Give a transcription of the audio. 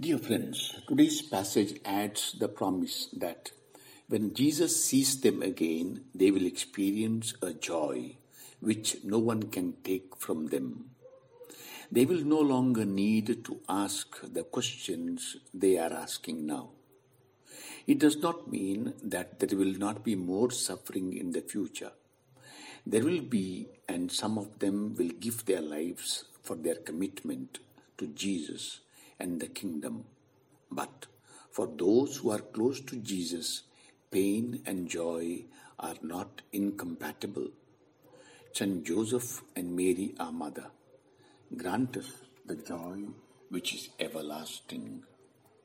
Dear friends, today's passage adds the promise that when Jesus sees them again, they will experience a joy which no one can take from them. They will no longer need to ask the questions they are asking now. It does not mean that there will not be more suffering in the future. There will be, and some of them will give their lives for their commitment to Jesus and the kingdom. But for those who are close to Jesus, pain and joy are not incompatible. Saint Joseph and Mary, our mother, grant us the joy which is everlasting.